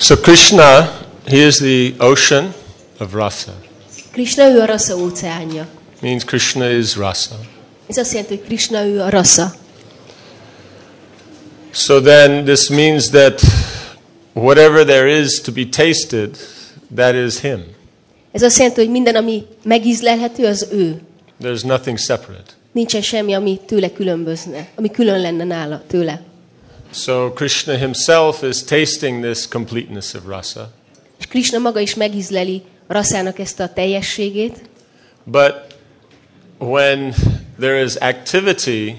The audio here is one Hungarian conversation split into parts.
So Krishna, he is the ocean of rasa. Krishna ő a rasa óceánja. Means Krishna is rasa. Ez azt jelenti, hogy Krishna ő a rasa. So then this means that whatever there is to be tasted, that is him. Ez azt jelenti, hogy minden, ami megízlelhető, az ő. There's nothing separate. Nincsen semmi, ami tőle különbözne, ami külön lenne nála, tőle. So Krishna himself is tasting this completeness of rasa. És Krishna maga is megízleli a raszának ezt a teljességét, But when there is activity,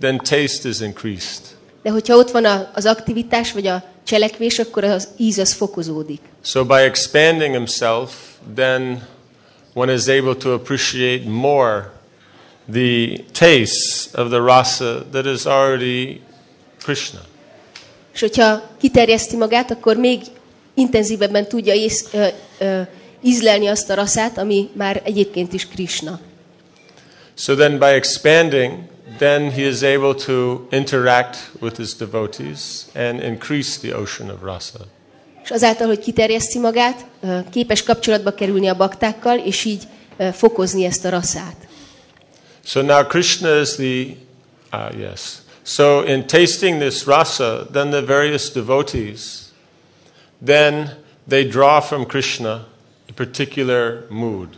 then taste is increased. de hogyha ott van a- az aktivitás vagy a cselekvés, akkor az íz az fokozódik. So by expanding himself, then one is able to appreciate more the tastes of the rasa that is already Krishna. És hogyha kiterjeszti magát, akkor még intenzívebben tudja ész, ö, ö, ízlelni azt a raszát, ami már egyébként is Krishna. So then by expanding, then he is able to interact with his devotees and increase the ocean of rasa. És azáltal, hogy kiterjeszti magát, képes kapcsolatba kerülni a baktákkal, és így fokozni ezt a raszát. So now Krishna is the, ah, yes. So in tasting this rasa, then the various devotees, then they draw from Krishna a particular mood.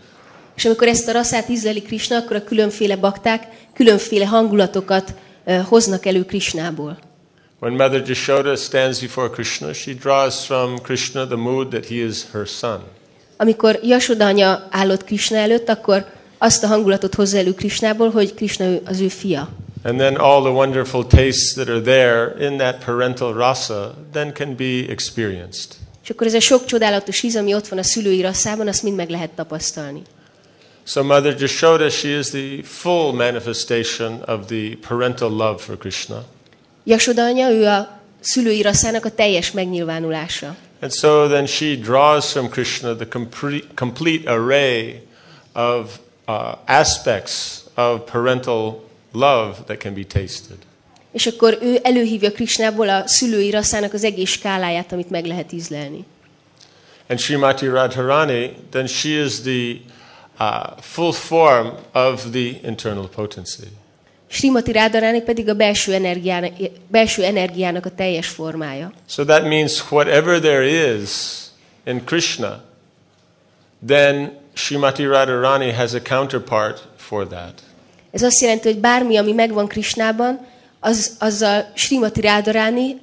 És amikor ezt a raszát ízleli Krishna, akkor a különféle bakták különféle hangulatokat ö, hoznak elő Krishnából. When Mother Jashoda stands before Krishna, she draws from Krishna the mood that he is her son. Amikor Jasoda anya állott Krishna előtt, akkor azt a hangulatot hozza elő Krishnából, hogy Krishna az ő fia. And then all the wonderful tastes that are there in that parental rasa then can be experienced. És akkor ez a sok csodálatos íz, ami ott van a szülői rasszában, azt mind meg lehet tapasztalni. So Mother Jashoda, she is the full manifestation of the parental love for Krishna. Jasoda anya, ő a szülői rasszának a teljes megnyilvánulása. And so then she draws from Krishna the complete, complete array of uh, aspects of parental love that can be tasted. És akkor ő előhívja Krishnából a szülői rasszának az egész skáláját, amit meg lehet ízlelni. And Srimati Radharani, then she is the uh, full form of the internal potency. Srimati Rádaráni pedig a belső energiának, belső energiának a teljes formája. So that means whatever there is in Krishna, then Srimati Radharani has a counterpart for that. Ez azt jelenti, hogy bármi, ami megvan Krishnában, az, azzal Srimati Rádaráni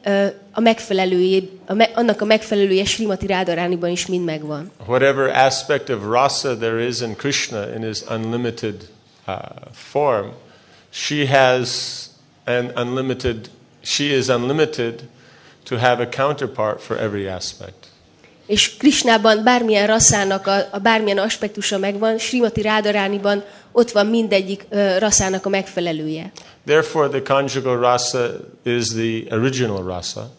a megfelelője, a me, annak a megfelelője Srimati Rádarániban is mind megvan. Whatever aspect of rasa there is in Krishna in his unlimited uh, form, she has an unlimited, she is unlimited to have a counterpart for every aspect. És Krishnában bármilyen rasszának a, a bármilyen aspektusa megvan, Srimati Rádarániban ott van mindegyik ö, rasszának a megfelelője. Therefore, the conjugal rasa is the original rasa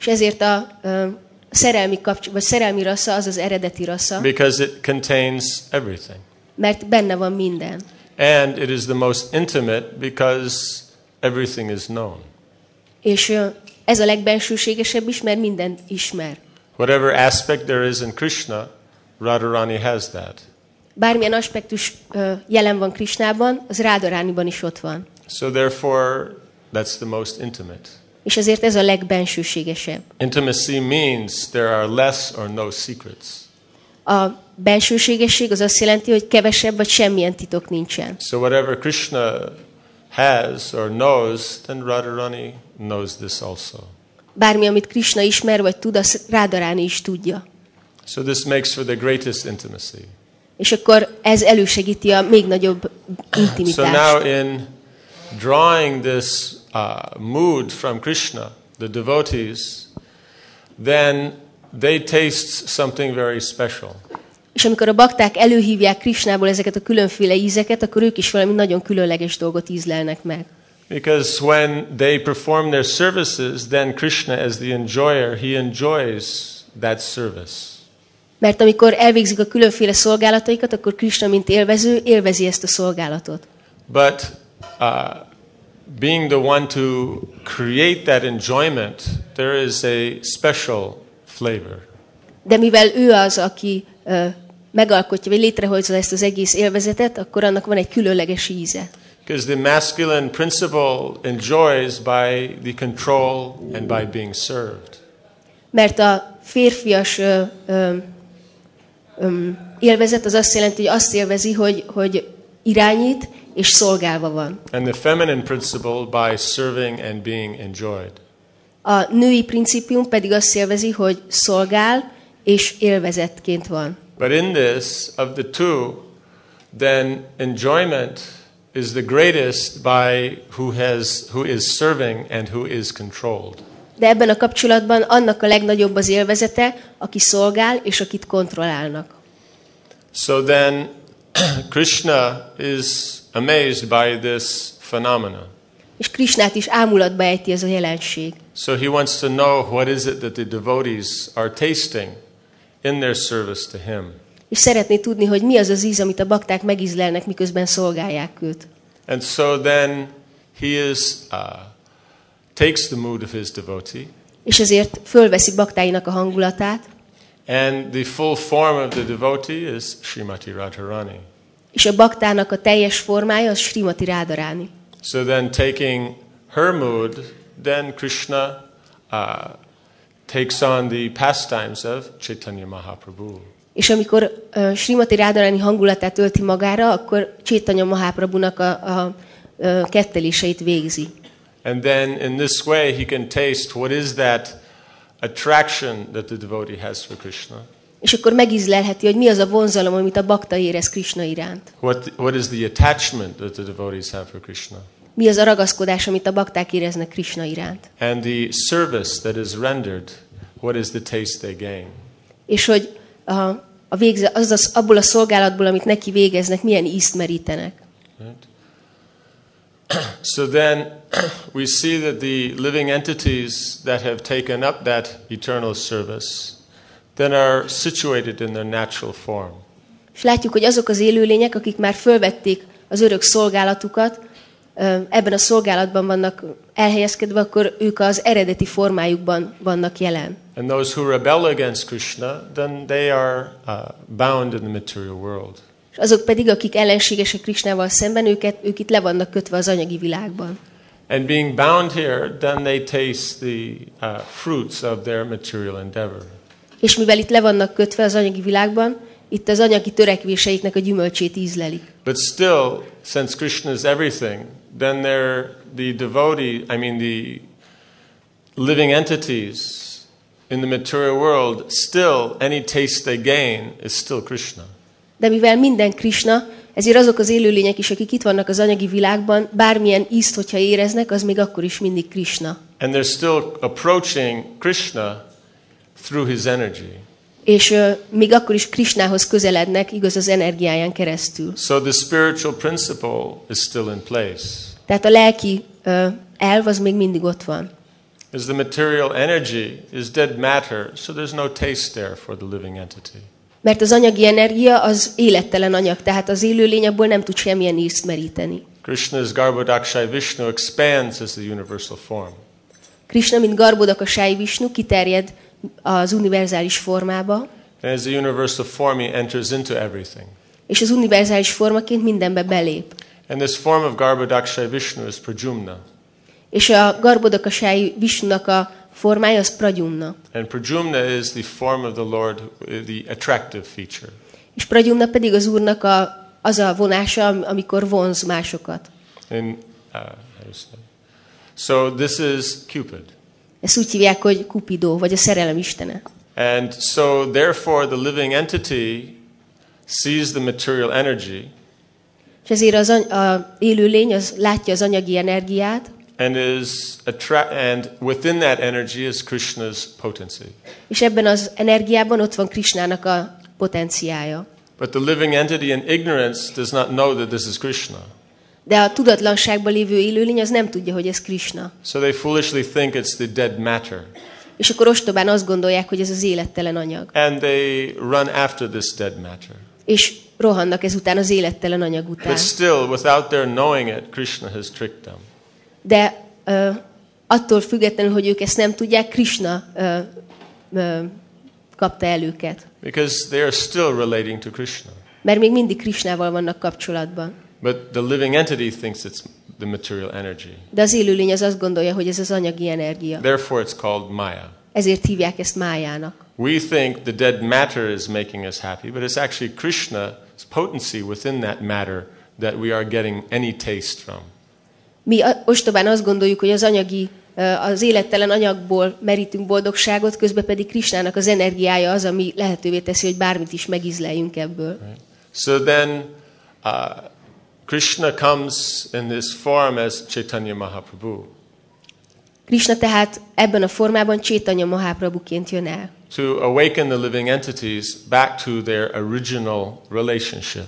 És ezért a ö, szerelmi, kapcs- vagy szerelmi rassza az az eredeti rassza, because it contains everything. mert benne van minden. And it is the most intimate because everything is known. És ö, ez a legbensőségesebb is, mert mindent ismer. Whatever aspect there is in Krishna, Radharani has that. Bármilyen aspektus ö, jelen van Krishnában, az Rádarániban is ott van. So therefore, that's the most intimate. És ezért ez a legbensőségesebb. Intimacy means there are less or no secrets. A bensőségesség az azt jelenti, hogy kevesebb vagy semmilyen titok nincsen. So whatever Krishna has or knows, then Radharani knows this also. Bármi, amit Krishna ismer vagy tud, azt Rádaráni is tudja. So this makes for the greatest intimacy. És akkor ez elősegíti a még nagyobb So now intimitást. in drawing this uh, mood from Krishna, the devotees, then they taste something very special. És amikor a bakták előhívják Krishnából ezeket a különféle ízeket, akkor ők is valami nagyon különleges dolgot ízlelnek meg. Because when they perform their services, then Krishna, as the enjoyer, he enjoys that service. Mert amikor elvégzik a különféle szolgálataikat, akkor Krishna, mint élvező, élvezi ezt a szolgálatot. But uh, being the one to create that enjoyment, there is a special flavor. De mivel ő az, aki ö, megalkotja, vagy létrehozza ezt az egész élvezetet, akkor annak van egy különleges íze. Because the masculine principle enjoys by the control and by being served. Mert a férfias ö, ö, ö, élvezet az azt jelenti, hogy azt élvezi, hogy, hogy irányít és szolgálva van. And the feminine principle by serving and being enjoyed. A női principium pedig azt élvezi, hogy szolgál és élvezetként van. But in this, of the two, then enjoyment is the greatest by who, has, who is serving and who is controlled. De ebben a kapcsolatban annak a legnagyobb az élvezete, aki szolgál és akit kontrollálnak. So then, Krishna is amazed by this phenomena. És Krisnát is ámulatba ejti ez a jelenség. So he wants to know what is it that the devotees are tasting in their service to him. És szeretné tudni, hogy mi az az íz, amit a bakták megízlelnek, miközben szolgálják őt. And so then he is uh, takes the mood of his devotee, És ezért fölveszi baktáinak a hangulatát, and the full form of the devotee is Srimati Radharani. és a baktának a teljes formája az Srimati Rádaráni. So then, taking her mood, then Krishna uh, takes on the pastimes of Chaitanya Mahaprabhu. És amikor uh, Srimati Rádaráni hangulatát ölti magára, akkor Csétanya Mahaprabhunak a, a, a ketteléseit végzi. And then, in this way, he can taste what is that attraction that the devotee has for Krishna. És akkor megízlelheti, hogy mi az a vonzalom, amit a bakta érez Krishna iránt. What, what is the attachment that the devotees have for Krishna? Mi az a ragaszkodás, amit a bakták éreznek Krishna iránt. And the service that is rendered, what is the taste they gain? És hogy a, a végze, az az, abból a szolgálatból, amit neki végeznek, milyen ízt merítenek. Right? So then we see that the living entities that have taken up that eternal service then are situated in their natural form. És látjuk, hogy azok az élőlények, akik már fölvették az örök szolgálatukat, ebben a szolgálatban vannak elhelyezkedve, akkor ők az eredeti formájukban vannak jelen. And those who rebel against Krishna, then they are uh, bound in the material world. És azok pedig, akik ellenségesek Krisnával szemben, őket, ők itt le vannak kötve az anyagi világban. And being bound here, then they taste the uh, fruits of their material endeavor. És mivel itt le vannak kötve az anyagi világban, itt az anyagi törekvéseiknek a gyümölcsét ízlelik. But still, since Krishna is everything, then they're the devotee, I mean the living entities in the material world, still any taste they gain is still Krishna. De mivel minden Krishna, ezért azok az élőlények is, akik itt vannak az anyagi világban, bármilyen ízt, hogyha éreznek, az még akkor is mindig Krishna. And they're still approaching Krishna through his energy. És ö, még akkor is Krishnához közelednek, igaz az energiáján keresztül. So the spiritual principle is still in place. Tehát a lelki elv az még mindig ott van. As the material energy is dead matter, so there's no taste there for the living entity. Mert az anyagi energia az élettelen anyag, tehát az élőlény abból nem tud semmilyen ízt meríteni. Krishna's Garbhodakshay Vishnu expands as the universal form. Krishna, mint Garbhodakasai Vishnu, kiterjed az univerzális formába, And as the universal form, he enters into everything. és az univerzális formaként mindenbe belép. And this form of Garbhodakshay Vishnu is Prajumna. És a Garbhodakasai Vishnunak a formája az Pradyumna. And Prajumna is the form of the Lord, the attractive feature. És Pradyumna pedig az Úrnak a, az a vonása, am- amikor vonz másokat. And, uh? So this is Cupid. Ezt úgy hívják, hogy Kupidó, vagy a szerelem istene. And so, therefore, the living entity sees the material energy És ezért az any- a élőlény az látja az anyagi energiát, and is attra- and within that energy is Krishna's potency. és ebben az energiában ott van Krishnának a potenciája. But the living entity in ignorance does not know that this is Krishna. De a tudatlanságban lévő élőlény az nem tudja, hogy ez Krishna. So they foolishly think it's the dead matter. És akkor ostobán azt gondolják, hogy ez az élettelen anyag. And they run after this dead matter. És rohannak ezután az élettelen anyag után. But still, without their knowing it, Krishna has tricked them. De ö, attól függetlenül, hogy ők ezt nem tudják, Krishna ö, ö, kapta el őket. because they are still relating to Krishna. Mert még mindig Krisnával vannak kapcsolatban. But the living entity thinks it's the material energy. De az élőlény az azt gondolja, hogy ez az anyagi energia. Therefore, it's called Maya. Ezért hívják ezt májának. We think the dead matter is making us happy, but it's actually Krishna's potency within that matter that we are getting any taste from. Mi ostobán azt gondoljuk, hogy az anyagi, az élettelen anyagból merítünk boldogságot, közben pedig Krisnának az energiája az, ami lehetővé teszi, hogy bármit is megízleljünk ebből. So then, uh, Krishna comes in this form as Chaitanya Mahaprabhu Krishna tehát ebben a formában Csétanya Mahaprabhuként jön el. To awaken the living entities back to their original relationship.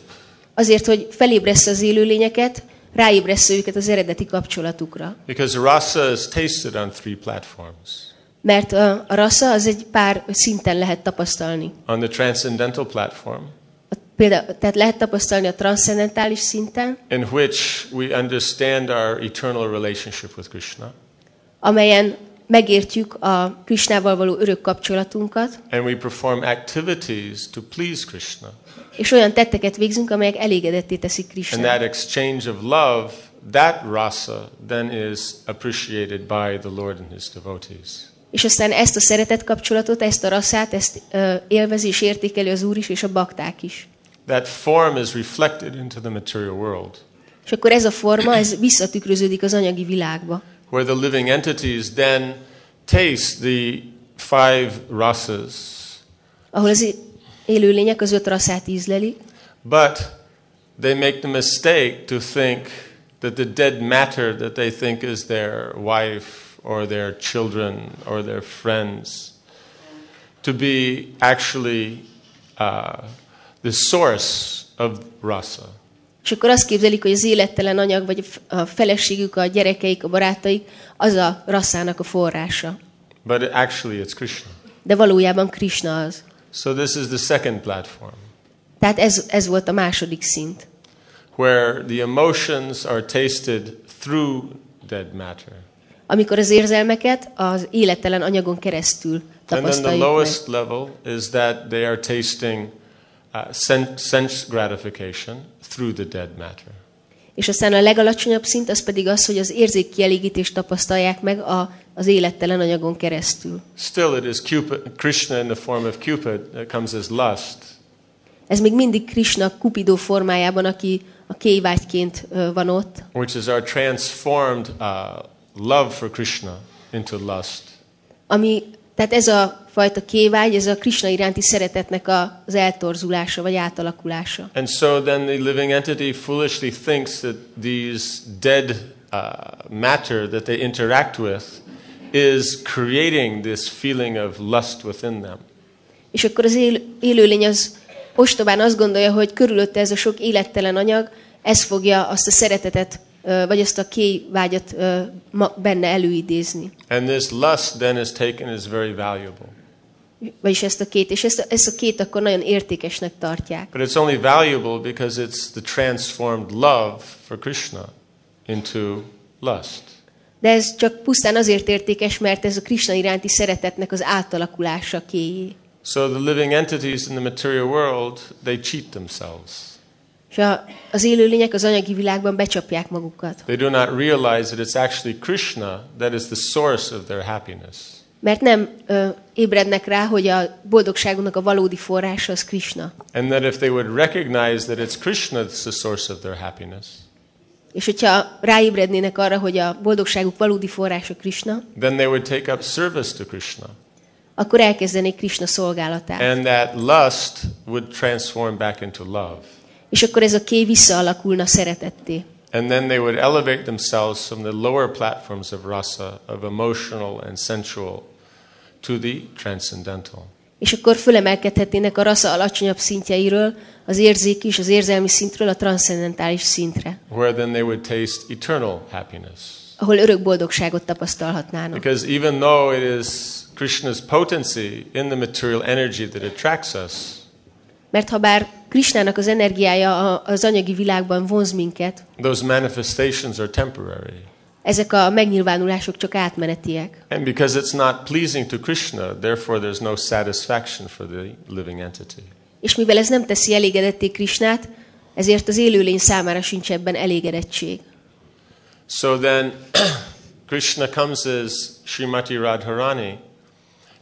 Azért, hogy felébressze az élőlényeket, ráébressze őket az eredeti kapcsolatukra. Because rasa is tasted on three platforms Mert a, a rasa az egy pár szinten lehet tapasztalni. on the transcendental platform, A, például, tehát lehet tapasztalni a transzcendentális szinten, in which we understand our eternal relationship with Krishna, amelyen megértjük a Krisnával való örök kapcsolatunkat, and we perform activities to please Krishna. és olyan tetteket végzünk, amelyek elégedetté teszik And Krisnát. that exchange of love, that rasa, then is appreciated by the Lord and his devotees. És aztán ezt a szeretet kapcsolatot, ezt a rasszát, ezt ö, élvezi és értékeli az Úr is, és a bakták is. That form is reflected into the material world, És akkor ez a forma, ez visszatükröződik az anyagi világba. Where the living entities then taste the five rasas, ahol az élőlények az öt rasszát ízlelik, but they make the mistake to think that the dead matter that they think is their wife or their children or their friends to be actually uh, the source of rasa. És akkor azt képzelik, hogy az élettelen anyag, vagy a feleségük, a gyerekeik, a barátaik, az a rasszának a forrása. But actually, it's Krishna. De valójában Krishna az. So this is the second platform Tehát ez, ez volt a második szint, where the emotions are tasted through dead matter. amikor az érzelmeket az élettelen anyagon keresztül And then the tapasztaljuk meg. lowest level is that they are tasting uh, sen- sense gratification through the dead matter. És aztán a legalacsonyabb szint az pedig az, hogy az érzékkielégítést tapasztalják meg a, az élettelen anyagon keresztül. Still, it is Cupid, Krishna in the form of Cupid that comes as lust, Ez még mindig Krishna Cupido formájában, aki a kéjvágyként ö, van ott, which is our transformed uh, love for Krishna into lust. ami, tehát ez a fajta kévágy, ez a Krishna iránti szeretetnek az eltorzulása, vagy átalakulása. And so then the living entity foolishly thinks that these dead uh, matter that they interact with is creating this feeling of lust within them. És akkor az él, élőlény az ostobán azt gondolja, hogy körülötte ez a sok élettelen anyag, ez fogja azt a szeretetet, vagy azt a kévágyat ö, ma- benne előidézni. And this lust then is taken as very valuable. Vagyis ezt a két, és ezt ezt a két akkor nagyon értékesnek tartják. But it's only valuable because it's the transformed love for Krishna into lust. De ez csak pusztán azért értékes, mert ez a Krishna iránti szeretetnek az átalakulása kéjé. So the living entities in the material world, they cheat themselves. És a, az élőlények az anyagi világban becsapják magukat. They do not realize that it's actually Krishna that is the source of their happiness. Mert nem ö, ébrednek rá, hogy a boldogságunknak a valódi forrása az Krishna. And that if they would recognize that it's Krishna that's the source of their happiness, És hogyha ráébrednének arra, hogy a boldogságuk valódi forrása Krishna, then they would take up service to Krishna. akkor elkezdenék Krishna szolgálatát. And that lust would transform back into love. És akkor ez a ké visszaalakulna szeretetté. And then they would elevate themselves from the lower platforms of rasa, of emotional and sensual, to the transcendental. És akkor fölemelkedhetnének a rasza alacsonyabb szintjeiről, az érzéki és az érzelmi szintről a transzcendentális szintre, where then they would taste eternal happiness. ahol örök boldogságot tapasztalhatnának. Because even though it is Krishna's potency in the material energy that attracts us, Mert ha bár Krisnának az energiája az anyagi világban vonz minket, those manifestations are temporary. ezek a megnyilvánulások csak átmenetiek. And because it's not pleasing to Krishna, therefore there's no satisfaction for the living entity. És mivel ez nem teszi elégedetté Krisnát, ezért az élőlény számára sincs ebben elégedettség. So then, Krishna comes as Srimati Radharani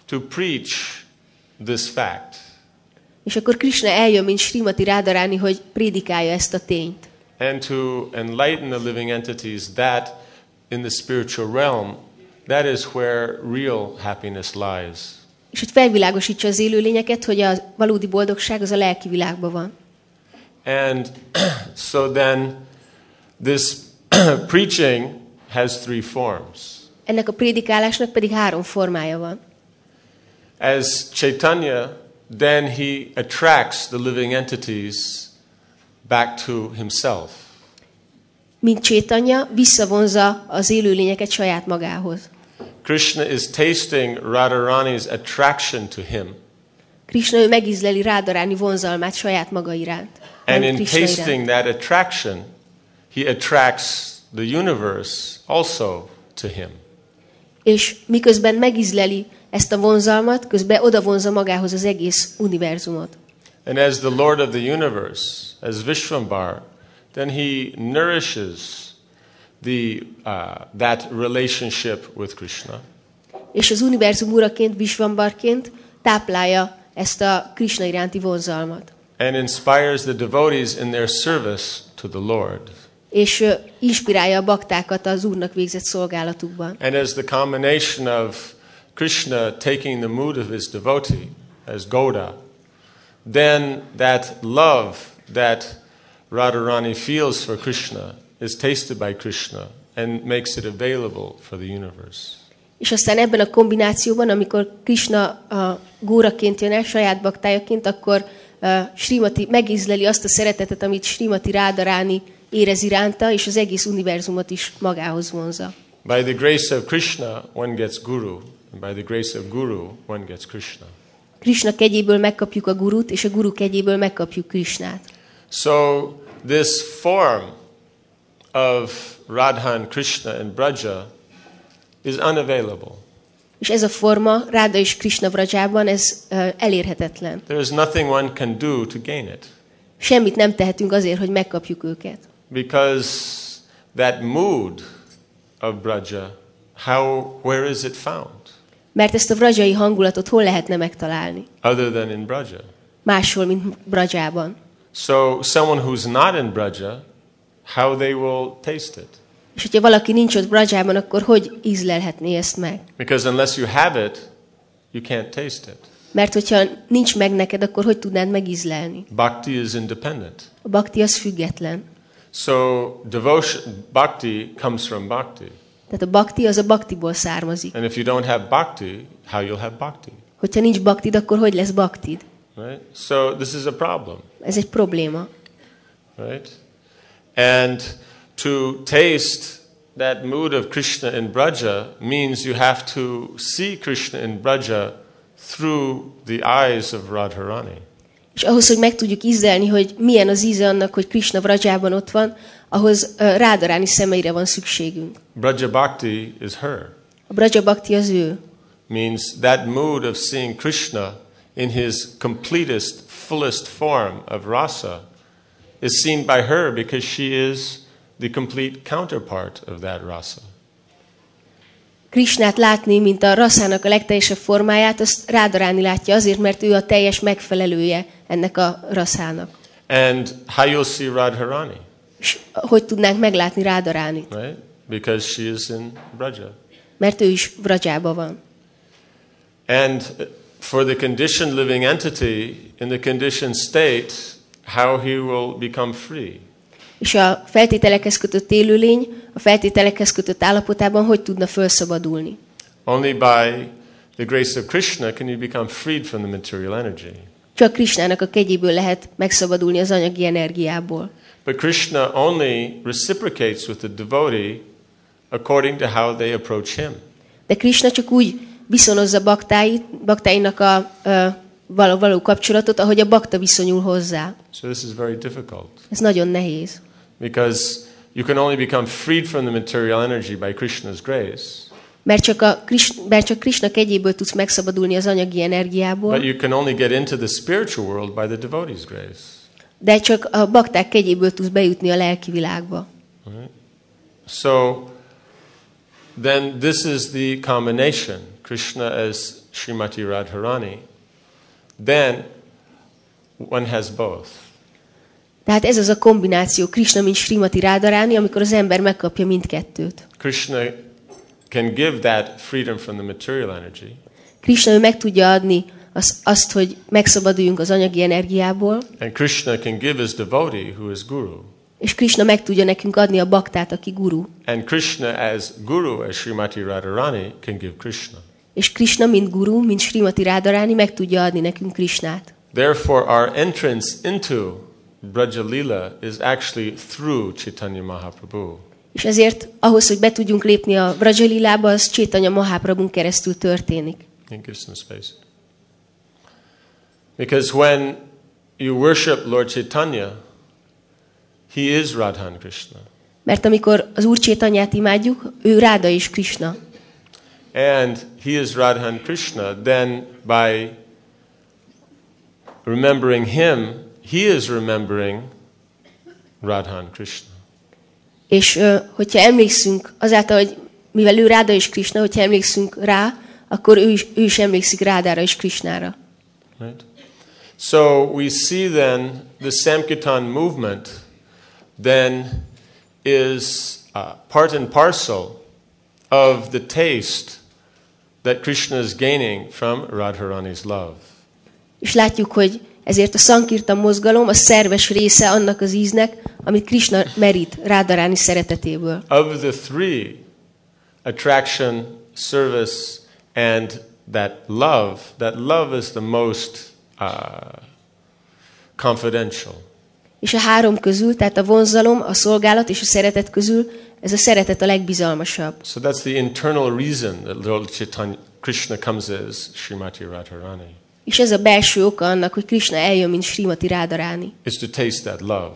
to preach this fact. És akkor Krishna eljön, mint Srimati Rádaráni, hogy prédikálja ezt a tényt. and to enlighten the living entities that in the spiritual realm, that is where real happiness lies. És hogy felvilágosítsa az élőlényeket, hogy a valódi boldogság az a lelki világban van. And so then, this preaching has three forms. Ennek a prédikálásnak pedig három formája van. As Chaitanya, then he attracts the living entities back to himself. Mint Csétanya visszavonza az élőlényeket saját magához. Krishna is tasting Radharani's attraction to him. Krishna ő megízleli Rádaráni vonzalmát saját maga iránt. And in Krishna iránt. tasting that attraction, he attracts the universe also to him. És miközben megízleli ezt a vonzalmat, közben oda vonza magához az egész univerzumot. And as the Lord of the universe, as Vishwambar, then he nourishes the, uh, that relationship with Krishna. És az univerzum uraként, Visvambarként táplálja ezt a Krishna iránti vonzalmat. and inspires the devotees in their service to the Lord. És inspirálja a baktákat az Úrnak végzett szolgálatukban. And as the combination of Krishna taking the mood of his devotee as Goda, then that love that Radharani feels for Krishna is tasted by Krishna and makes it available for the universe. És aztán ebben a kombinációban, amikor Krishna a góraként jön el, saját baktájaként, akkor uh, Srimati megízleli azt a szeretetet, amit Srimati Rádaráni érez iránta, és az egész univerzumot is magához vonza. By the grace of Krishna, one gets Guru, by the grace of Guru, one gets Krishna. Krishna kegyéből megkapjuk a gurut, és a guru kegyéből megkapjuk Krishnát. So, this form of Radha and Krishna and Braja is unavailable. És ez a forma Ráda és Krishna vrajában, ez uh, elérhetetlen. There is nothing one can do to gain it Semmit nem tehetünk azért, hogy megkapjuk őket. because that mood of Braja, how, where is it found Mert ezt a vrajai hangulatot hol lehetne megtalálni? other than in Braja? Máshol, mint Brajában. So, someone who's not in Braja, how they will taste it? És hogyha valaki nincs ott Brajában, akkor hogy ízlelhetné ezt meg? Because unless you have it, you can't taste it. Mert hogyha nincs meg neked, akkor hogy tudnád megízlelni? Bhakti is independent. A bakti az független. So devotion, bhakti comes from bhakti. Tehát a bakti az a baktiból származik. And if you don't have bhakti, how you'll have bhakti, Hogyha nincs baktid, akkor hogy lesz baktid? right? So this is a problem, Ez egy probléma. right? And to taste that mood of Krishna in Braja means you have to see Krishna in Braja through the eyes of Radharani. És ahhoz, hogy meg tudjuk ízlelni, hogy milyen az íze annak, hogy Krishna Vrajában ott van, ahhoz rádaráni szemeire van szükségünk. Braja Bhakti is her. A Braja Bhakti az ő. Means that mood of seeing Krishna in his completest, fullest form of rasa is seen by her because she is the complete counterpart of that rasa. Krishnát látni, mint a raszának a legteljesebb formáját, azt rádaráni látja azért, mert ő a teljes megfelelője ennek a raszának. And see Radharani, És hogy tudnánk meglátni rádaránit? right? Because she is in Braja. Mert ő is Vrajában van. And for the conditioned living entity in the conditioned state, how he will become free. És a feltételekhez kötött élőlény a feltételekhez kötött állapotában hogy tudna felszabadulni? Only by the grace of Krishna can you become freed from the material energy. Csak Krisnának a kegyéből lehet megszabadulni az anyagi energiából. But Krishna only reciprocates with the devotee according to how they approach him. De Krishna csak úgy viszonozza baktáit, baktáinak a, a való, való kapcsolatot, ahogy a bakta viszonyul hozzá. So this is very difficult Ez nagyon nehéz. because you can only become freed from the material energy by Krishna's grace, Mert csak, a, Kris- mert csak Krishna kegyéből tudsz megszabadulni az anyagi energiából, but you can only get into the spiritual world by the devotee's grace. De csak a bakták kegyéből tudsz bejutni a lelki világba. So then this is the combination Krishna as Srimati Radharani. Then one has both. Tehát ez az a kombináció, Krishna, mint Srimati Rádaráni, amikor az ember megkapja mindkettőt. Krishna can give that freedom from the material energy, Krishna ő meg tudja adni az, azt, hogy megszabaduljunk az anyagi energiából, and Krishna can give his devotee, who is Guru. és Krishna meg tudja nekünk adni a baktát, aki guru. And Krishna as Guru, as Srimati Radharani, can give Krishna. És Krishna, mint guru, mint Srimati Rádaráni, meg tudja adni nekünk Krishnát. Therefore, our entrance into Braja Lila is actually through Chaitanya Mahaprabhu. És ezért ahhoz, hogy be tudjunk lépni a Vrajalilába, az Csétanya Maháprabhun keresztül történik. Give some space. Because when you worship Lord Chaitanya, he is Radhan Krishna. Mert amikor az Úr Csétanyát imádjuk, ő Ráda és Krishna. And he is Radhan Krishna, then by remembering him, he is remembering Radhan Krishna. És hogyha emlékszünk, azáltal, hogy mivel ő Ráda és Krishna, hogyha emlékszünk rá, akkor ő is, ő is emlékszik Rádára és Krishnára. Right? So we see then the Sankirtan movement then is uh, part and parcel of the taste that Krishna is gaining from Radharani's love. És látjuk, hogy ezért a Sankirtan mozgalom a szerves része annak az íznek, amit Krishna merít Rádaráni szeretetéből. Of the three, attraction, service, and that love, that love is the most uh, confidential. És a három közül, tehát a vonzalom, a szolgálat és a szeretet közül, ez a szeretet a legbizalmasabb. So that's the internal reason that Lord Chaitanya Krishna comes as Srimati Radharani, És ez a belső oka annak, hogy Krishna eljön, mint Srimati Rádaráni. is to taste that love.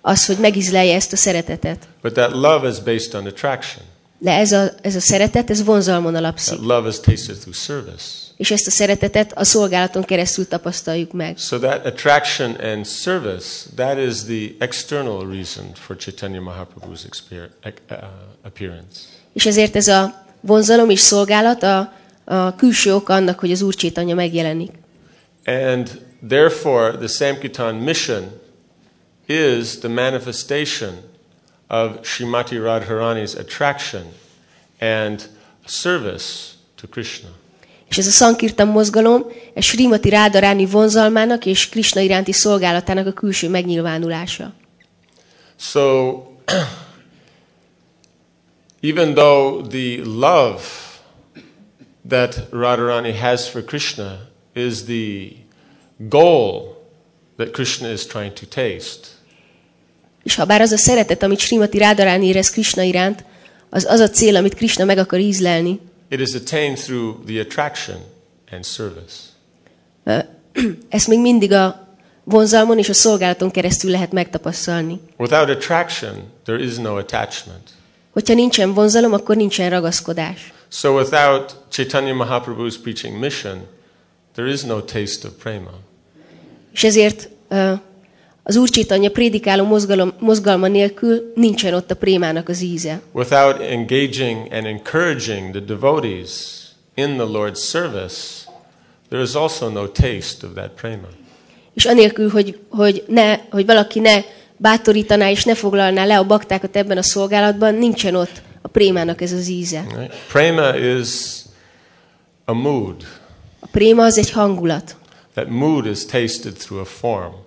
Az, hogy megizlelje ezt a szeretetet. But that love is based on attraction. De ez a, ez a szeretet, ez vonzalmon alapszik. Love is tasted through service. És ezt a szeretetet a szolgálaton keresztül tapasztaljuk meg. So that attraction and service, that is the external reason for Chaitanya Mahaprabhu's exper- uh, appearance. És ezért ez a vonzalom és szolgálat a, a külső oka annak, hogy az Úr Csétanya megjelenik. And therefore, the Samkirtan mission is the manifestation of Srimati Radharani's attraction and service to Krishna. És ez a Sankirtan mozgalom, ez Srimati Rádaráni vonzalmának és Krishna iránti szolgálatának a külső megnyilvánulása. So, even though the love that Radharani has for Krishna is the goal that Krishna is trying to taste, És ha bár az a szeretet, amit Srimati Rádaráni érez Krishna iránt, az az a cél, amit Krishna meg akar ízlelni, it is attained through the attraction and service. ezt még mindig a vonzalmon és a szolgálaton keresztül lehet megtapasztalni. Without attraction, there is no attachment. Hogyha nincsen vonzalom, akkor nincsen ragaszkodás. So, without Chaitanya Mahaprabhu's preaching mission, there is no taste of prema. És ezért ö, az Úr Csétanya prédikáló mozgalom, mozgalma nélkül nincsen ott a prémának az íze. Without engaging and encouraging the devotees in the Lord's service, there is also no taste of that prema. És anélkül, hogy, hogy, ne, hogy valaki ne bátorítaná és ne foglalná le a baktákat ebben a szolgálatban, nincsen ott a prémának ez az íze. Right? Prema is a mood. A préma az egy hangulat. That mood is tasted through a form.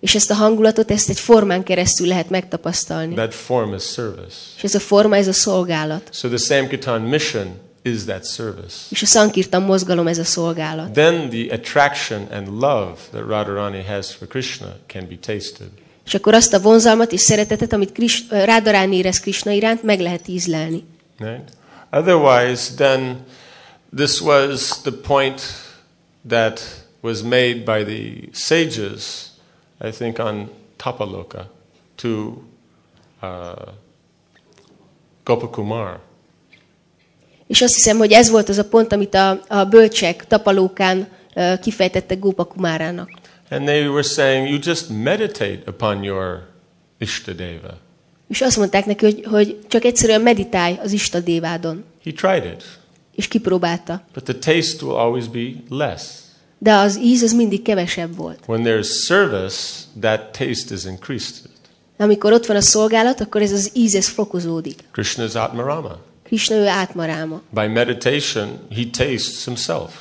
És ezt a hangulatot, ezt egy formán keresztül lehet megtapasztalni. That form is service. És ez a forma, ez a szolgálat. So the Samkirtan mission is that service. És a Sankirtan mozgalom, ez a szolgálat. Then the attraction and love that Radharani has for Krishna can be tasted. És akkor azt a vonzalmat és szeretetet, amit Kris, Rádarán érez Krishna iránt, meg lehet ízlelni. Right? Otherwise, then this was the point that was made by the sages, I think, on Tapaloka to uh, Gopakumar. És azt hiszem, hogy ez volt az a pont, amit a, a bölcsek tapalókán uh, kifejtettek Gópa Kumárának. And they were saying, you just meditate upon your Ishtadeva. És azt mondták neki, hogy, hogy csak egyszerűen meditálj az Istadévádon. He tried it, És kipróbálta. but the taste will always be less. De az íz az mindig kevesebb volt. When there's service, that taste is increased. Amikor ott van a szolgálat, akkor ez az íz ez fokozódik. Krishna is Atmarama. Krishna ő átmaráma. By meditation, he tastes himself.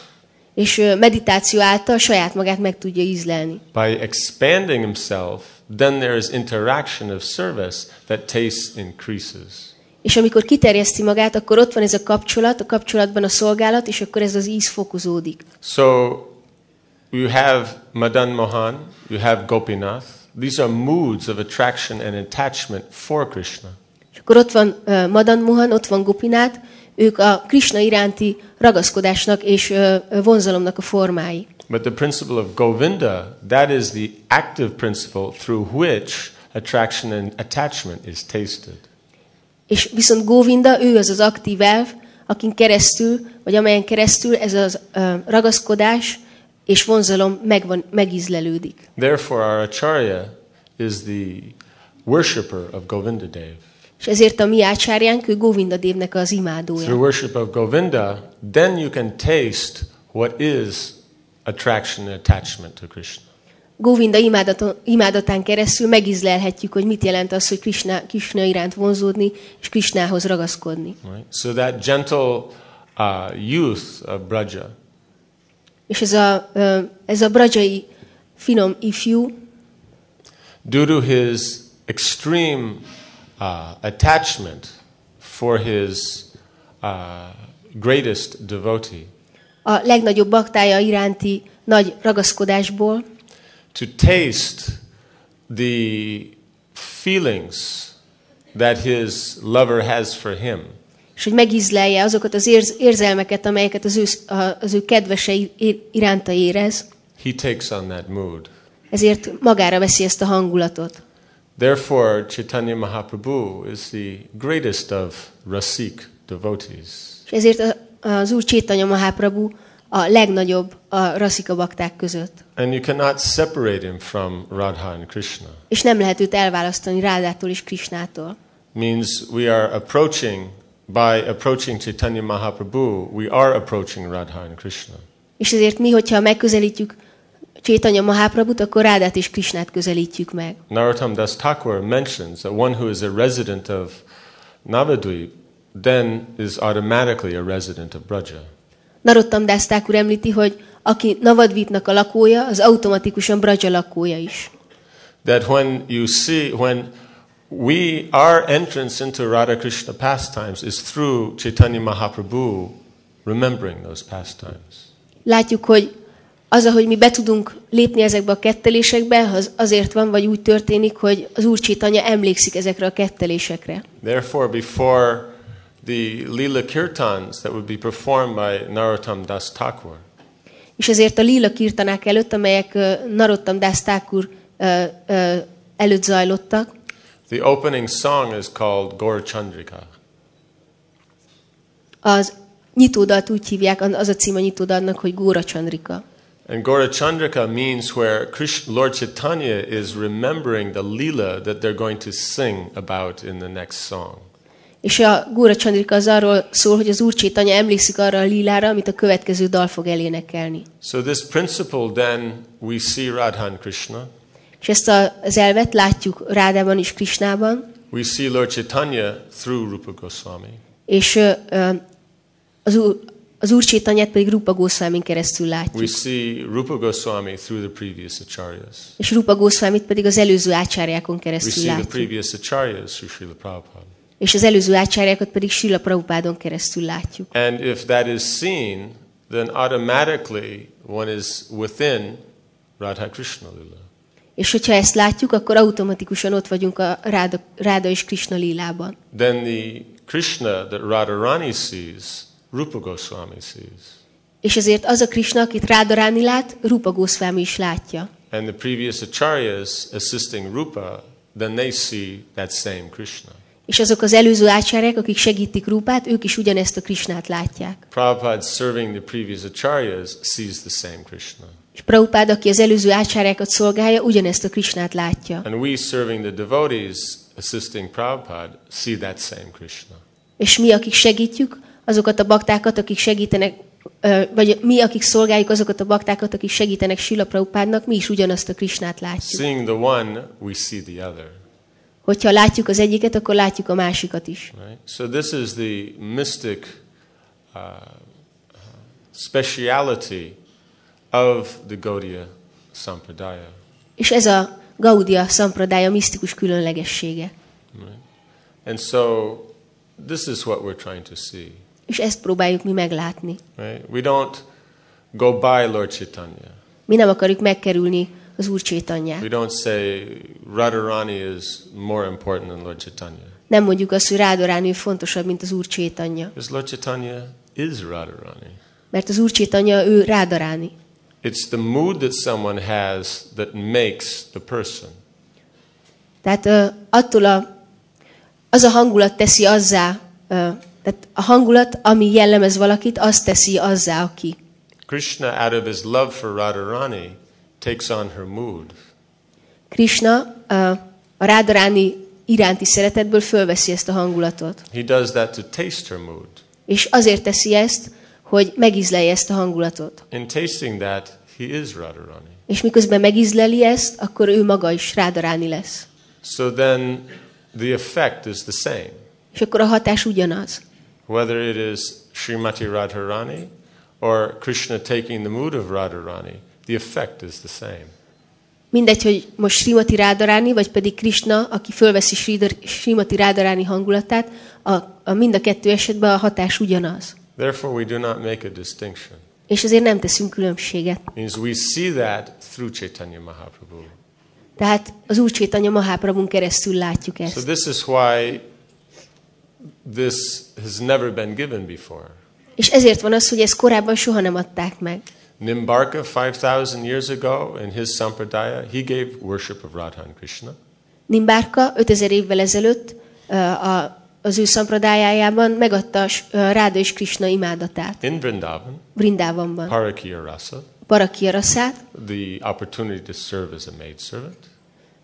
És meditáció által saját magát meg tudja ízlelni. By expanding himself, then there is interaction of service that taste increases. És amikor kiterjeszti magát, akkor ott van ez a kapcsolat, a kapcsolatban a szolgálat, és akkor ez az íz fokozódik. So you have Madan Mohan, you have Gopinath. These are moods of attraction and attachment for Krishna. És akkor ott van uh, Madan Mohan, ott van Gopinát, ők a Krishna iránti ragaszkodásnak és uh, vonzalomnak a formái. But the principle of Govinda, that is the active principle through which attraction and attachment is tasted. És viszont Govinda, ő az az aktív elv, akin keresztül, vagy amelyen keresztül ez az uh, ragaszkodás és vonzalom megvan, megízlelődik. Therefore, our acharya is the worshipper of Govinda Dev. És ezért a mi ácsárjánk, ő Govinda Dévnek az imádója. Through worship of Govinda, then you can taste what is attraction and attachment to Krishna. Govinda imádaton, imádatán keresztül megízlelhetjük, hogy mit jelent az, hogy Krishna, Krishna iránt vonzódni, és Krishnához ragaszkodni. Right? So that gentle uh, youth of Braja, És ez a, ez a brajai finom ifjú, due to his extreme uh, attachment for his uh, greatest devotee, a legnagyobb baktája iránti nagy ragaszkodásból, to taste the feelings that his lover has for him, és hogy megízlelje azokat az érz, érzelmeket, amelyeket az ő, az ő kedvese iránta érez, he takes on that mood. ezért magára veszi ezt a hangulatot. Therefore, Chaitanya Mahaprabhu is the greatest of Rasik devotees. És ezért az Úr Csétanya Mahaprabhu a legnagyobb a raszika bakták között. And you cannot separate him from Radha and Krishna. És nem lehet őt elválasztani Rádától és Krisnától. Means we are approaching, by approaching Chaitanya Mahaprabhu, we are approaching Radha and Krishna. És ezért mi, hogyha megközelítjük Csétanya Mahaprabhut, akkor Rádát és Krisnát közelítjük meg. Narottam Das Thakur mentions that one who is a resident of Navadvip then is automatically a resident of Braja. Narottam Das Thakur említi, hogy aki Navadvipnak a lakója, az automatikusan Braja lakója is. That when you see, when we, our entrance into Radha Krishna pastimes is through Chaitanya Mahaprabhu remembering those pastimes. Látjuk, hogy az, ahogy mi be tudunk lépni ezekbe a kettelésekbe, az azért van, vagy úgy történik, hogy az Úr Csétanya emlékszik ezekre a kettelésekre. Therefore, before the Lila Kirtans that would be performed by Narottam Das Thakur, És ezért a lila kirtanák előtt, amelyek Narottam Das Thakur előtt zajlottak, the opening song is called Gaur Chandrika. az nyitódalt úgy hívják, az a cím a nyitódalnak, hogy Góra Csandrika. And Gaura Chandrika means where Krishna, Lord Chaitanya is remembering the lila that they're going to sing about in the next song. És a Góra Csandrika az arról szól, hogy az Úr Csétanya emlékszik arra a lílára, amit a következő dal fog elénekelni. So this principle then we see Radha and Krishna, És ezt az elvet látjuk Rádában és Krisnában, we see Lord Chaitanya through Rupa Goswami, és az Úr, az Úr Csétanyát pedig Rupa Goswamin keresztül we látjuk. see Rupa Goswami through the previous acharyas. És Rupa Goswamit pedig az előző ácsárjákon We keresztül see the látjuk. previous acharyas through Srila Prabhupada. És az előző ácsárjákat pedig Srila Prabhupádon keresztül látjuk. And if that is seen, then automatically one is within Radha Krishna Lila. És hogyha ezt látjuk, akkor automatikusan ott vagyunk a Ráda, Ráda és Krishna lilában. Then the Krishna that Radharani sees, Rupa Goswami sees. És ezért az a Krishna, akit Ráda Ráni lát, Rupa Goswami is látja. And the previous acharyas assisting Rupa, then they see that same Krishna. És azok az előző ácsárek, akik segítik Rupát, ők is ugyanezt a Krisnát látják. Prabhupada serving the previous acharyas sees the same Krishna. És Prabhupád, aki az előző ácsárákat szolgálja, ugyanezt a Krisnát látja. And we serving the devotees assisting Prabhupada see that same Krishna. És mi, akik segítjük azokat a baktákat, akik segítenek, vagy mi, akik szolgáljuk azokat a baktákat, akik segítenek Sila Prabhupádnak, mi is ugyanazt a Krisnát látjuk. Seeing the one, we see the other. Hogyha látjuk az egyiket, akkor látjuk a másikat is. Right? So this is the mystic uh, speciality of the Gaudiya Sampradaya. És ez a Gaudia Sampradája misztikus különlegessége. Right? And so this is what we're trying to see. És ezt próbáljuk mi meglátni. Right? We don't go by Lord Chaitanya. Mi nem akarjuk megkerülni az Úr Csétanyját. We don't say Radharani is more important than Lord Chaitanya. Nem mondjuk azt, hogy Rádoráni fontosabb, mint az Úr Csétanya. Because Lord Chaitanya is Radharani. Mert az Úr Csétanya, ő Rádaráni. It's the mood that someone has that makes the person. Tehát ö, attól a, az a hangulat teszi azzá, ö, tehát a hangulat, ami jellemez valakit, azt teszi azzá, aki. Krishna, out of his love for Radharani, takes on her mood. Krishna ö, a Rádaráni iránti szeretetből fölveszi ezt a hangulatot. He does that to taste her mood. És azért teszi ezt, hogy megízlelje ezt a hangulatot. In tasting that, he is Radharani. És miközben megízleli ezt, akkor ő maga is Rádaráni lesz. So then the effect is the same. És akkor a hatás ugyanaz. Whether it is Srimati Radharani or Krishna taking the mood of Radharani, the effect is the same. Mindegy, hogy most Srimati Rádaráni, vagy pedig Krishna, aki fölveszi Srimati Rádaráni hangulatát, a, a mind a kettő esetben a hatás ugyanaz. Therefore, we do not make a distinction. És azért nem teszünk különbséget. means we see that through Chaitanya Mahaprabhu. Tehát az Úr Csétanya Maháprabhun keresztül látjuk So ezt. this is why this has never been given before. És ezért van az, hogy ezt korábban soha nem adták meg. Nimbarka, 5,000 years ago, in his sampradaya, he gave worship of Radha and Krishna. Nimbárka 5000 évvel ezelőtt a, az ő szampradájájában megadta Ráda és Krishna imádatát. In Vrindavan, Brindavanban. Parakiya Rasa, Parakia rasszát, the opportunity to serve as a maidservant.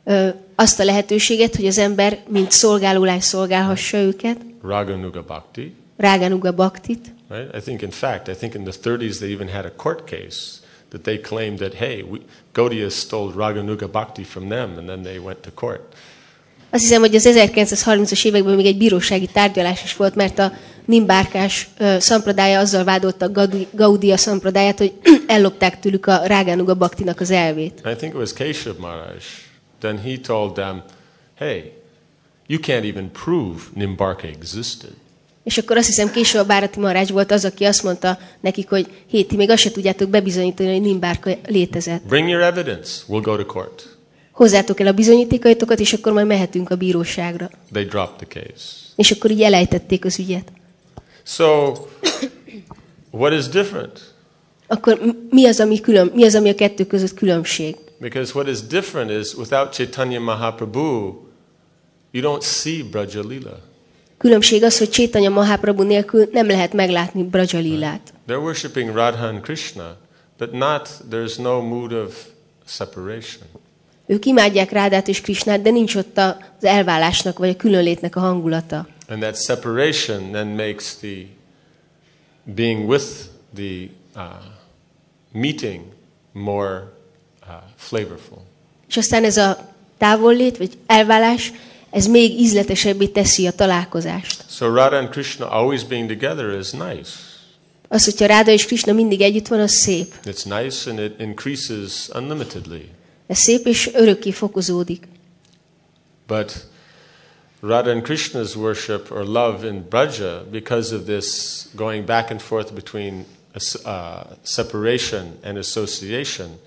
ö, azt a lehetőséget, hogy az ember mint szolgálólány szolgálhassa őket, Raganuga Bhakti, Ráganuga Baktit, right? I think, in fact, I think in the 30s they even had a court case that they claimed that, hey, we, Gaudiya stole Raganuga Bhakti from them, and then they went to court. Azt hiszem, hogy az 1930-as években még egy bírósági tárgyalás is volt, mert a Nimbárkás szampradája azzal vádolta Gaudi- Gaudia szampradáját, hogy ellopták tőlük a Rágánuga Baktinak az elvét. I think it was Keshav Maharaj. Then he told them, hey, you can't even prove Nimbarka existed. És akkor azt hiszem később a Bárati Marács volt az, aki azt mondta nekik, hogy hé, ti még azt se tudjátok bebizonyítani, hogy Nimbárka létezett. Bring your evidence. We'll go to court. Hozzátok el a bizonyítékaitokat, és akkor majd mehetünk a bíróságra. They dropped the case. És akkor így elejtették az ügyet. So, what is different? Akkor mi az, ami, külön, mi az, ami a kettő között különbség? Because what is different is without Chaitanya Mahaprabhu, you don't see Braja Lila. Különbség az, hogy Csétanya Mahaprabhu nélkül nem lehet meglátni Brajalilát. They're worshiping Radha and Krishna, but not, there's no mood of separation. Ők imádják Rádát és Krisnát, de nincs ott az elválásnak vagy a különlétnek a hangulata. And that separation then makes the being with the uh, meeting more uh, flavorful. És aztán ez a távollét vagy elválás, ez még ízletesebbé teszi a találkozást. So Radha and Krishna always being together is nice. Az, hogyha Ráda és Krisna mindig együtt van, az szép. It's nice and it increases unlimitedly. Ez szép és örökké fokozódik. But Radha and Krishna's worship or love in Braja, because of this going back and forth between uh, separation and association,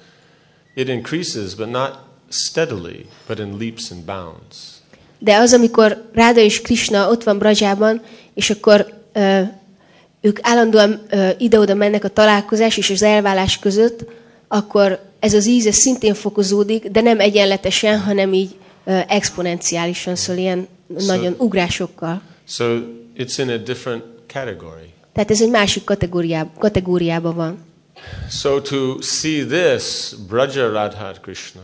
it increases, but not steadily, but in leaps and bounds. De az, amikor Ráda és Krishna ott van Brajában, és akkor ö, ők állandóan ö, ide-oda mennek a találkozás és az elválás között, akkor ez az íz ez szintén fokozódik, de nem egyenletesen, hanem így exponenciálisan, szóval ilyen nagyon ugrásokkal. So it's in a different category. Tehát ez egy másik kategóriá, kategóriában van. So to see this, Braja Radha Krishna,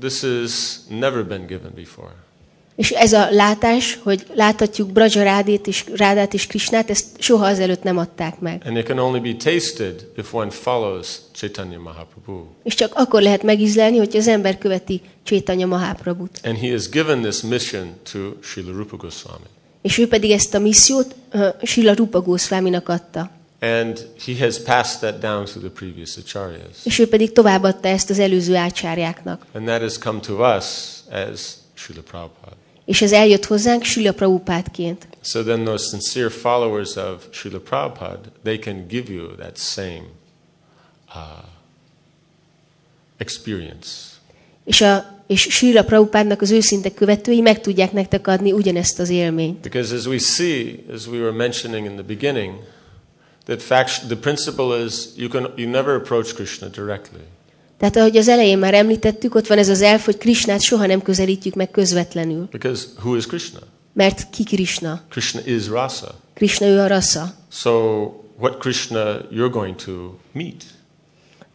this has never been given before. És ez a látás, hogy láthatjuk Braja Rádét és, Rádát és Krisnát, ezt soha azelőtt nem adták meg. And it can only be tasted if one follows Chaitanya Mahaprabhu. És csak akkor lehet megízlelni, hogy az ember követi Csétanya Mahaprabhut. And he has given this mission to Srila Rupa Goswami. És ő pedig ezt a missziót uh, Sila Rupa Goswaminak adta. And he has passed that down to the previous acharyas. És ő pedig továbbadta ezt az előző ácsárjáknak. And that has come to us as Srila Prabhupada. És ez eljött hozzánk Sila Prabhupádként. So then those sincere followers of Srila Prabhupada, they can give you that same uh, experience. És, a, és Sila Prabhupádnak az őszinte követői meg tudják nektek adni ugyanezt az élményt. Because as we see, as we were mentioning in the beginning, that fact, the principle is you, can, you never approach Krishna directly. Tehát ahogy az elején már említettük, ott van ez az elf, hogy Krisnát soha nem közelítjük meg közvetlenül. Because who is Krishna? Mert ki Krishna? Krishna is rasa. Krishna ő a rasa. So what Krishna you're going to meet?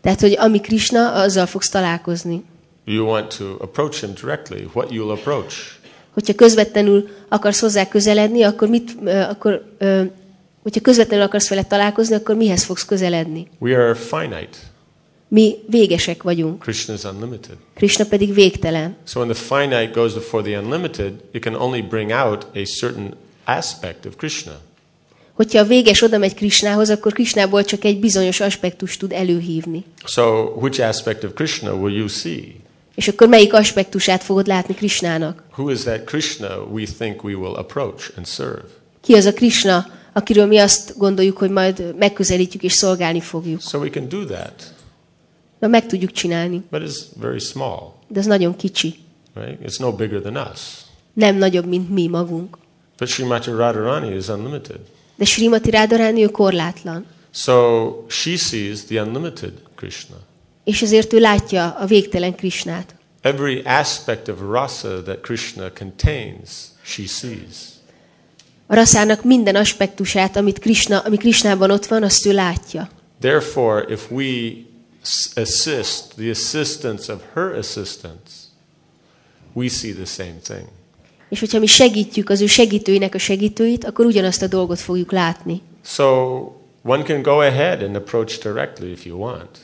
Tehát, hogy ami Krishna, azzal fogsz találkozni. You want to approach him directly. What you'll approach? Hogyha közvetlenül akarsz hozzá közeledni, akkor mit, akkor, hogyha közvetlenül akarsz vele találkozni, akkor mihez fogsz közeledni? We are finite. Mi végesek vagyunk, Krishna is unlimited. Krishna pedig végtelen. So when the finite goes before the unlimited, it can only bring out a certain aspect of Krishna. Hogyha a véges oda megy Krishnához, akkor Krishnából csak egy bizonyos aspektust tud előhívni. So which aspect of Krishna will you see? És akkor melyik aspektusát fogod látni Krishnának? Who is that Krishna we think we will approach and serve? Ki az a Krishna, akiről mi azt gondoljuk, hogy majd megközelítjük és szolgálni fogjuk? So we can do that, Na, meg tudjuk csinálni, but it's very small, de az nagyon kicsi. right? It's no bigger than us. Nem nagyobb, mint mi magunk. But Srimati Radharani is unlimited. De Srimati Rádarani ő korlátlan. So she sees the unlimited Krishna. És ezért ő látja a végtelen Krishnát. Every aspect of rasa that Krishna contains, she sees. A raszának minden aspektusát, amit Krishna, ami Krishnában ott van, azt ő látja. Therefore, if we assist the assistance of her assistance, we see the same thing. És hogyha mi segítjük az ő segítőinek a segítőit, akkor ugyanazt a dolgot fogjuk látni. So one can go ahead and approach directly if you want.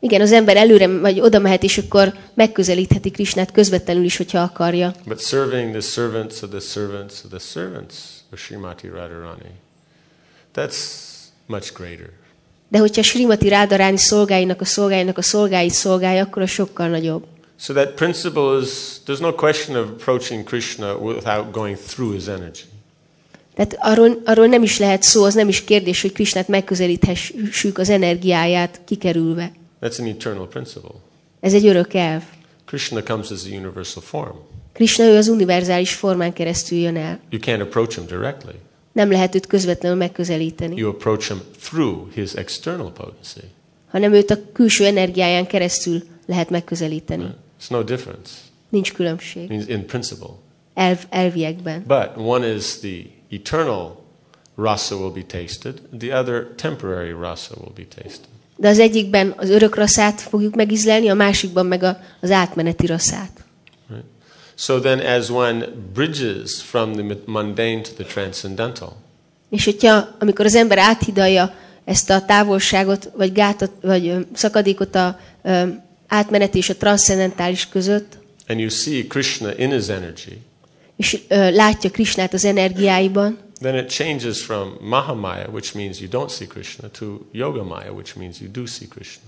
Igen, az ember előre vagy oda mehet, és akkor megközelítheti Krishnát közvetlenül is, hogyha akarja. But serving the servants of the servants of the servants of Srimati Radharani, that's much greater. De hogyha Srimati Rádaráni szolgáinak a szolgáinak a szolgáit szolgálja, akkor a sokkal nagyobb. So that principle is there's no question of approaching Krishna without going through his energy. Tehát arról, arról nem is lehet szó, az nem is kérdés, hogy Krishnát megközelíthessük az energiáját kikerülve. That's an eternal principle. Ez egy örök elv. Krishna comes as a universal form. Krishna ő az univerzális formán keresztül jön el. You can't approach him directly. Nem lehet őt közvetlenül megközelíteni, You approach him through his external potency. hanem őt a külső energiáján keresztül lehet megközelíteni. It's no difference. Nincs különbség. means in principle. Elv, elviekben. But one is the eternal rasa will be tasted, the other temporary rasa will be tasted. De az egyikben az örök raszát fogjuk megizlelni, a másikban meg a, az átmeneti raszát. So then, as one bridges from the mundane to the transcendental, És hogyha, amikor az ember áthidalja ezt a távolságot, vagy gátat, vagy szakadékot a ö, átmenet és a transzcendentális között, and you see Krishna in his energy, és ö, látja Krisnát az energiáiban, then it changes from Mahamaya, which means you don't see Krishna, to Yogamaya, which means you do see Krishna.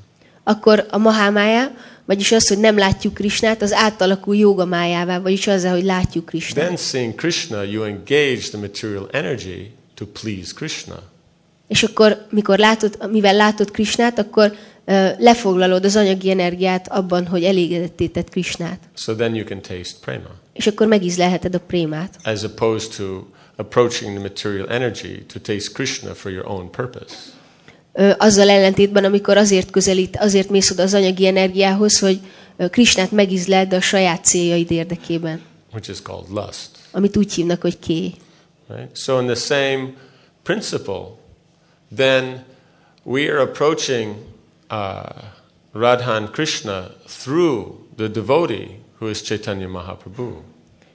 Akkor a mahámája, vagyis az, hogy nem látjuk Krisnát, az átalakul jogamájává, vagyis azzal, hogy látjuk Krisnát. Then, seeing Krishna, you engage the material energy to please Krishna. És akkor, mikor látod, mivel látod Krisnát, akkor lefoglalod az anyagi energiát abban, hogy elégedetté tett Krisnát. So then you can taste prema, És akkor megízlelheted a prémát. as opposed to approaching the material energy to taste Krishna for your own purpose. Azzal ellentétben, amikor azért közelít, azért mész oda az anyagi energiához, hogy Krisnát megízleld a saját céljaid érdekében. which is called lust. amit úgy hívnak, hogy ké. Right? So, in the same principle, then we are approaching uh, Radhan Krishna through the devotee who is Chaitanya Mahaprabhu.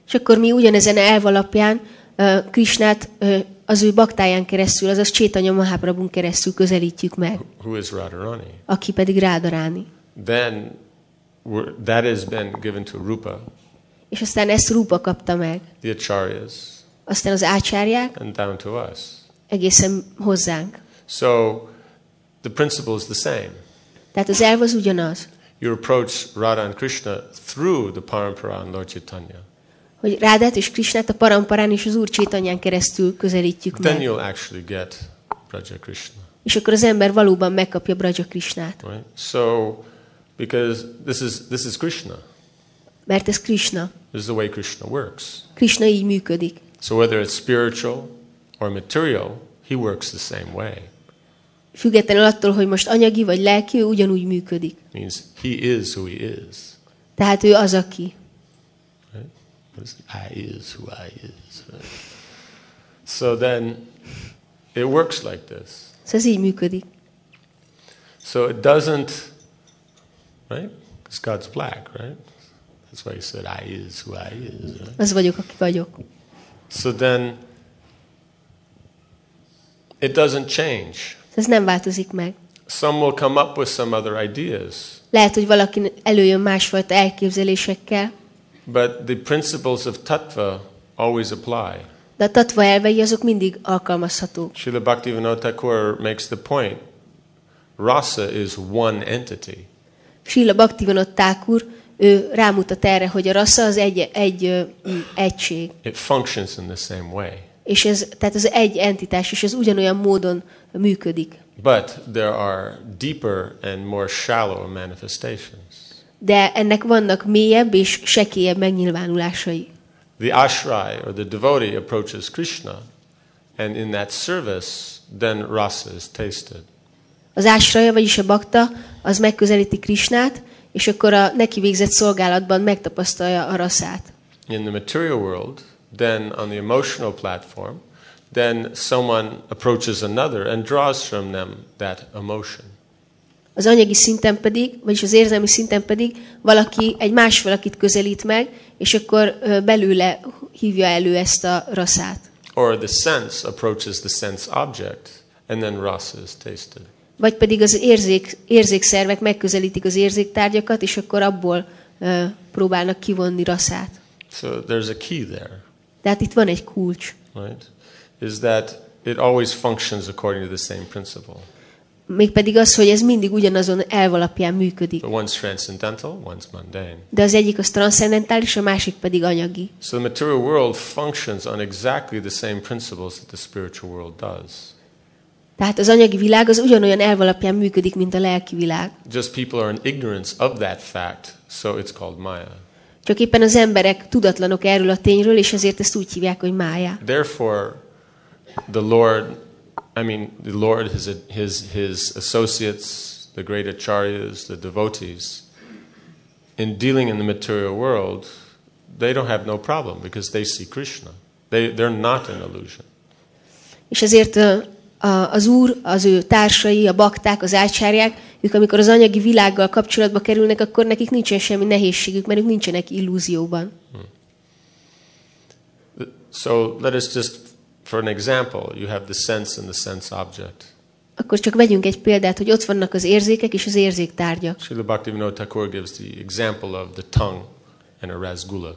És akkor mi ugyanezen elv alapján uh, Krisnát uh, az ő baktáján keresztül, azaz Csétanya Mahaprabhun keresztül közelítjük meg, who is Radharani. aki pedig Rádaráni. Then that has been given to Rupa, És aztán ezt Rupa kapta meg. the Acharyas, Aztán az ácsárják and down to us. egészen hozzánk. So the principle is the same. Tehát az elv az ugyanaz, You approach Radha and Krishna through the Parampara and Lord Chaitanya. Hogy Rádát és Krisnát a paramparán és az Úr Csétanyán keresztül közelítjük Then meg. you'll actually get Braja Krishna. És akkor az ember valóban megkapja Braja Krisnát. Right? So because this is this is Krishna. Mert ez Krishna. This is the way Krishna works. Krishna így működik. So whether it's spiritual or material, he works the same way. Függetlenül attól, hogy most anyagi vagy lelki, ő ugyanúgy működik. means he is who he is. Tehát ő az, aki. Right? What is it? I is who I is. Right? So then it works like this. Ez így működik. So it doesn't, right? Because God's black, right? That's why he said, I is who I is. Right? Az vagyok, aki vagyok. So then it doesn't change. Ez nem változik meg. Some will come up with some other ideas, Lehet, hogy valaki előjön másfajta elképzelésekkel, but the principles of tattva always apply. de a tatva elvei azok mindig alkalmazhatók. Srila Bhaktivinoda Thakur makes the point rasa is one entity. Srila Bhaktivinoda Thakur, ő rámutat erre, hogy a rassza az egy, egy ö, egység. It functions in the same way. És ez, tehát az egy entitás, és ez ugyanolyan módon működik. But there are deeper and more shallow manifestations. De ennek vannak mélyebb és sekélyebb megnyilvánulásai. The ashray or the devotee approaches Krishna, and in that service, then rasa is tasted. Az ásraja, vagyis a bakta, az megközelíti Krisnát, és akkor a neki végzett szolgálatban megtapasztalja a rasszát. In the material world, then on the emotional platform, then someone approaches another and draws from them that emotion. Az anyagi szinten pedig, vagyis az érzelmi szinten pedig valaki egy más valakit közelít meg, és akkor belőle hívja elő ezt a rasszát. Or the sense approaches the sense object, and then rasa is tasted. Vagy pedig az érzék, érzékszervek megközelítik az érzéktárgyakat, és akkor abból ö, próbálnak kivonni rasszát. So there's a key there, Tehát itt van egy kulcs. right? Is that it always functions according to the same principle. Mégpedig az, hogy ez mindig ugyanazon elv alapján működik. But one's transcendental, one's mundane. De az egyik az transzcendentális, a másik pedig anyagi. So the material world functions on exactly the same principles that the spiritual world does. Tehát az anyagi világ az ugyanolyan elv alapján működik, mint a lelki világ. Just people are in ignorance of that fact, so it's called Maya. Csak éppen az emberek tudatlanok erről a tényről, és ezért ezt úgy hívják, hogy mája. Therefore, the Lord, I mean, the Lord, his, his, his associates, the great acharyas, the devotees, in dealing in the material world, they don't have no problem because they see Krishna. They, they're not an illusion. És ezért az úr, az ő társai, a bakták, az ácsárják, ők amikor az anyagi világgal kapcsolatba kerülnek, akkor nekik nincsen semmi nehézségük, mert ők nincsenek illúzióban. Hmm. So let us just, for an example, you have the sense and the sense object. Akkor csak vegyünk egy példát, hogy ott vannak az érzékek és az érzéktárgyak. Srila Bhaktivinoda Thakur gives the example of the tongue and a rasgula.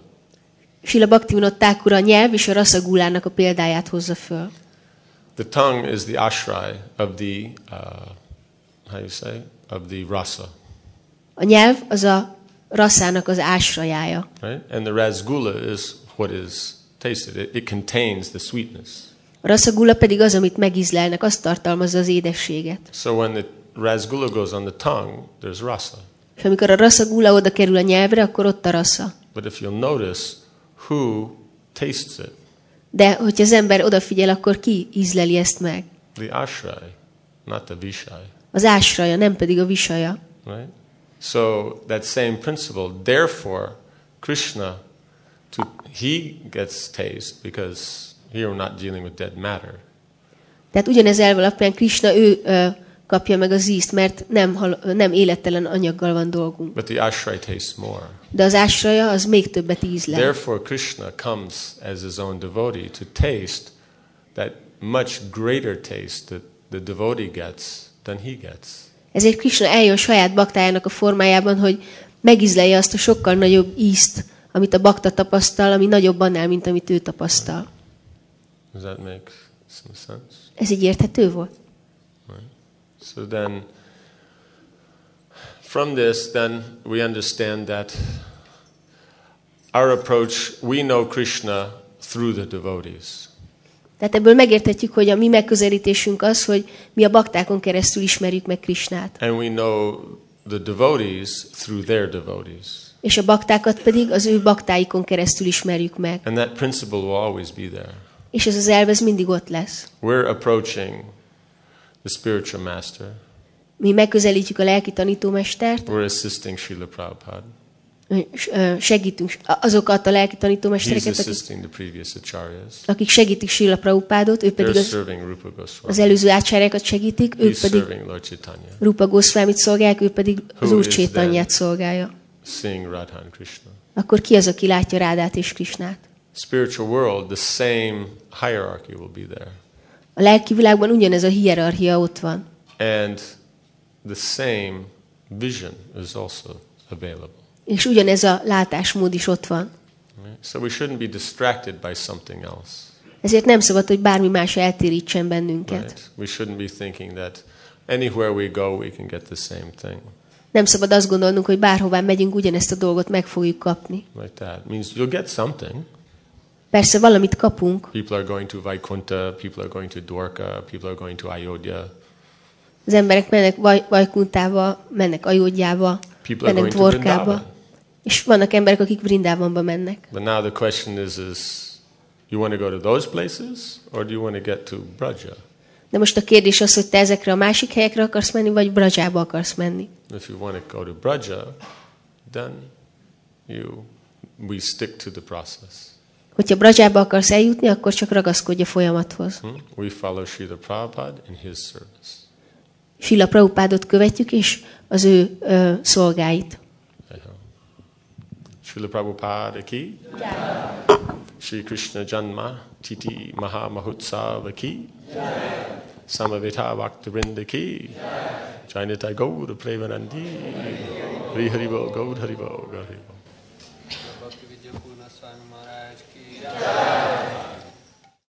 Sila Bhaktivinoda Thakur a nyelv és a raszagulának a példáját hozza föl. The tongue is the ashray of the, uh, how you say, of the rasa, A nyelv az a rasszának az ásrajája. right? And the rasgula is what is tasted. It, it contains the sweetness. A rasszagula pedig az, amit megízlelnek, azt tartalmazza az édességet. So when the rasgula goes on the tongue, there's rasa. És amikor a rasszagula oda kerül a nyelvre, akkor ott a rassza. But if you'll notice, who tastes it? De hogyha az ember odafigyel, akkor ki ízleli ezt meg? The ashray, not the vishay, Az ásraja, nem pedig a visaja. right? So that same principle. Therefore, Krishna he gets taste because here we're not dealing with dead matter. Tehát ugyanez elv alapján Krishna ő ö, kapja meg az ízt, mert nem, hal, nem élettelen anyaggal van dolgunk. But the ashray tastes more. De az ásraja az még többet ízlel. Therefore, Krishna comes as his own devotee to taste that much greater taste that the devotee gets than he gets. Ezért Krishna eljön saját baktájának a formájában, hogy megízlelje azt a sokkal nagyobb ízt, amit a bakta tapasztal, ami nagyobb annál, mint amit ő tapasztal. Does that make some sense? Ez így érthető volt? So then, from this, then we understand that our approach, we know Krishna through the devotees. Tehát ebből megérthetjük, hogy a mi megközelítésünk az, hogy mi a baktákon keresztül ismerjük meg Krisnát. And we know the devotees through their devotees. És a baktákat pedig az ő baktáikon keresztül ismerjük meg. And that principle will always be there. És ez az elv, ez mindig ott lesz. We're approaching the spiritual master. Mi megközelítjük a lelki tanítómestert, We're assisting Srila Prabhupada. segítünk azokat a lelki tanítómestereket, akik, akik segítik Srila Prabhupádot, ők pedig az, az előző ácsárákat segítik, ők pedig Rupa Goswamit szolgálják, ő pedig az Úr Csétanyát szolgálja. Seeing Radha and Krishna. Akkor ki az, aki látja Rádát és Krisnát? Spiritual world, the same hierarchy will be there. A lelki világban ugyanez a hierarchia ott van. And the same vision is also available. És ugyanez a látásmód is ott van. So we shouldn't be distracted by something else. Ezért nem szabad, hogy bármi más eltérítsen bennünket. Right? We shouldn't be thinking that anywhere we go, we can get the same thing. Nem szabad azt gondolnunk, hogy bárhová megyünk, ugyanezt a dolgot meg fogjuk kapni. Like that. Means you'll get something. Persze valamit kapunk, People are going to Vaikunta, people are going to Dwarka, people are going to Ayodhya, az emberek mennek Vaj- Vajkuntába, mennek are mennek Dvorkába, Vrindavan. és vannak emberek, akik Brindávonba mennek. But now the question is, is you want to go to those places or do you want to get to Braja? De most a kérdés az, hogy te ezekre a másik helyekre akarsz menni, vagy Brajába akarsz menni. If you want to go to Braja, then you we stick to the process. Hogyha Brajába akarsz eljutni, akkor csak ragaszkodj a folyamathoz. Hmm? We follow Srila Prabhupada in his service. Sila Prabhupádot követjük, és az ő ö, szolgáit. Srila Prabhupada ki, Shri Krishna Janma Titi Maha Mahotsava ki, Samaveta Bhaktivinoda ki, Jainita Gaur Premanandi, Hari Haribo Gaur Haribo Gaur Haribo. Bhakti Vidya Purna Swami Maharaj ki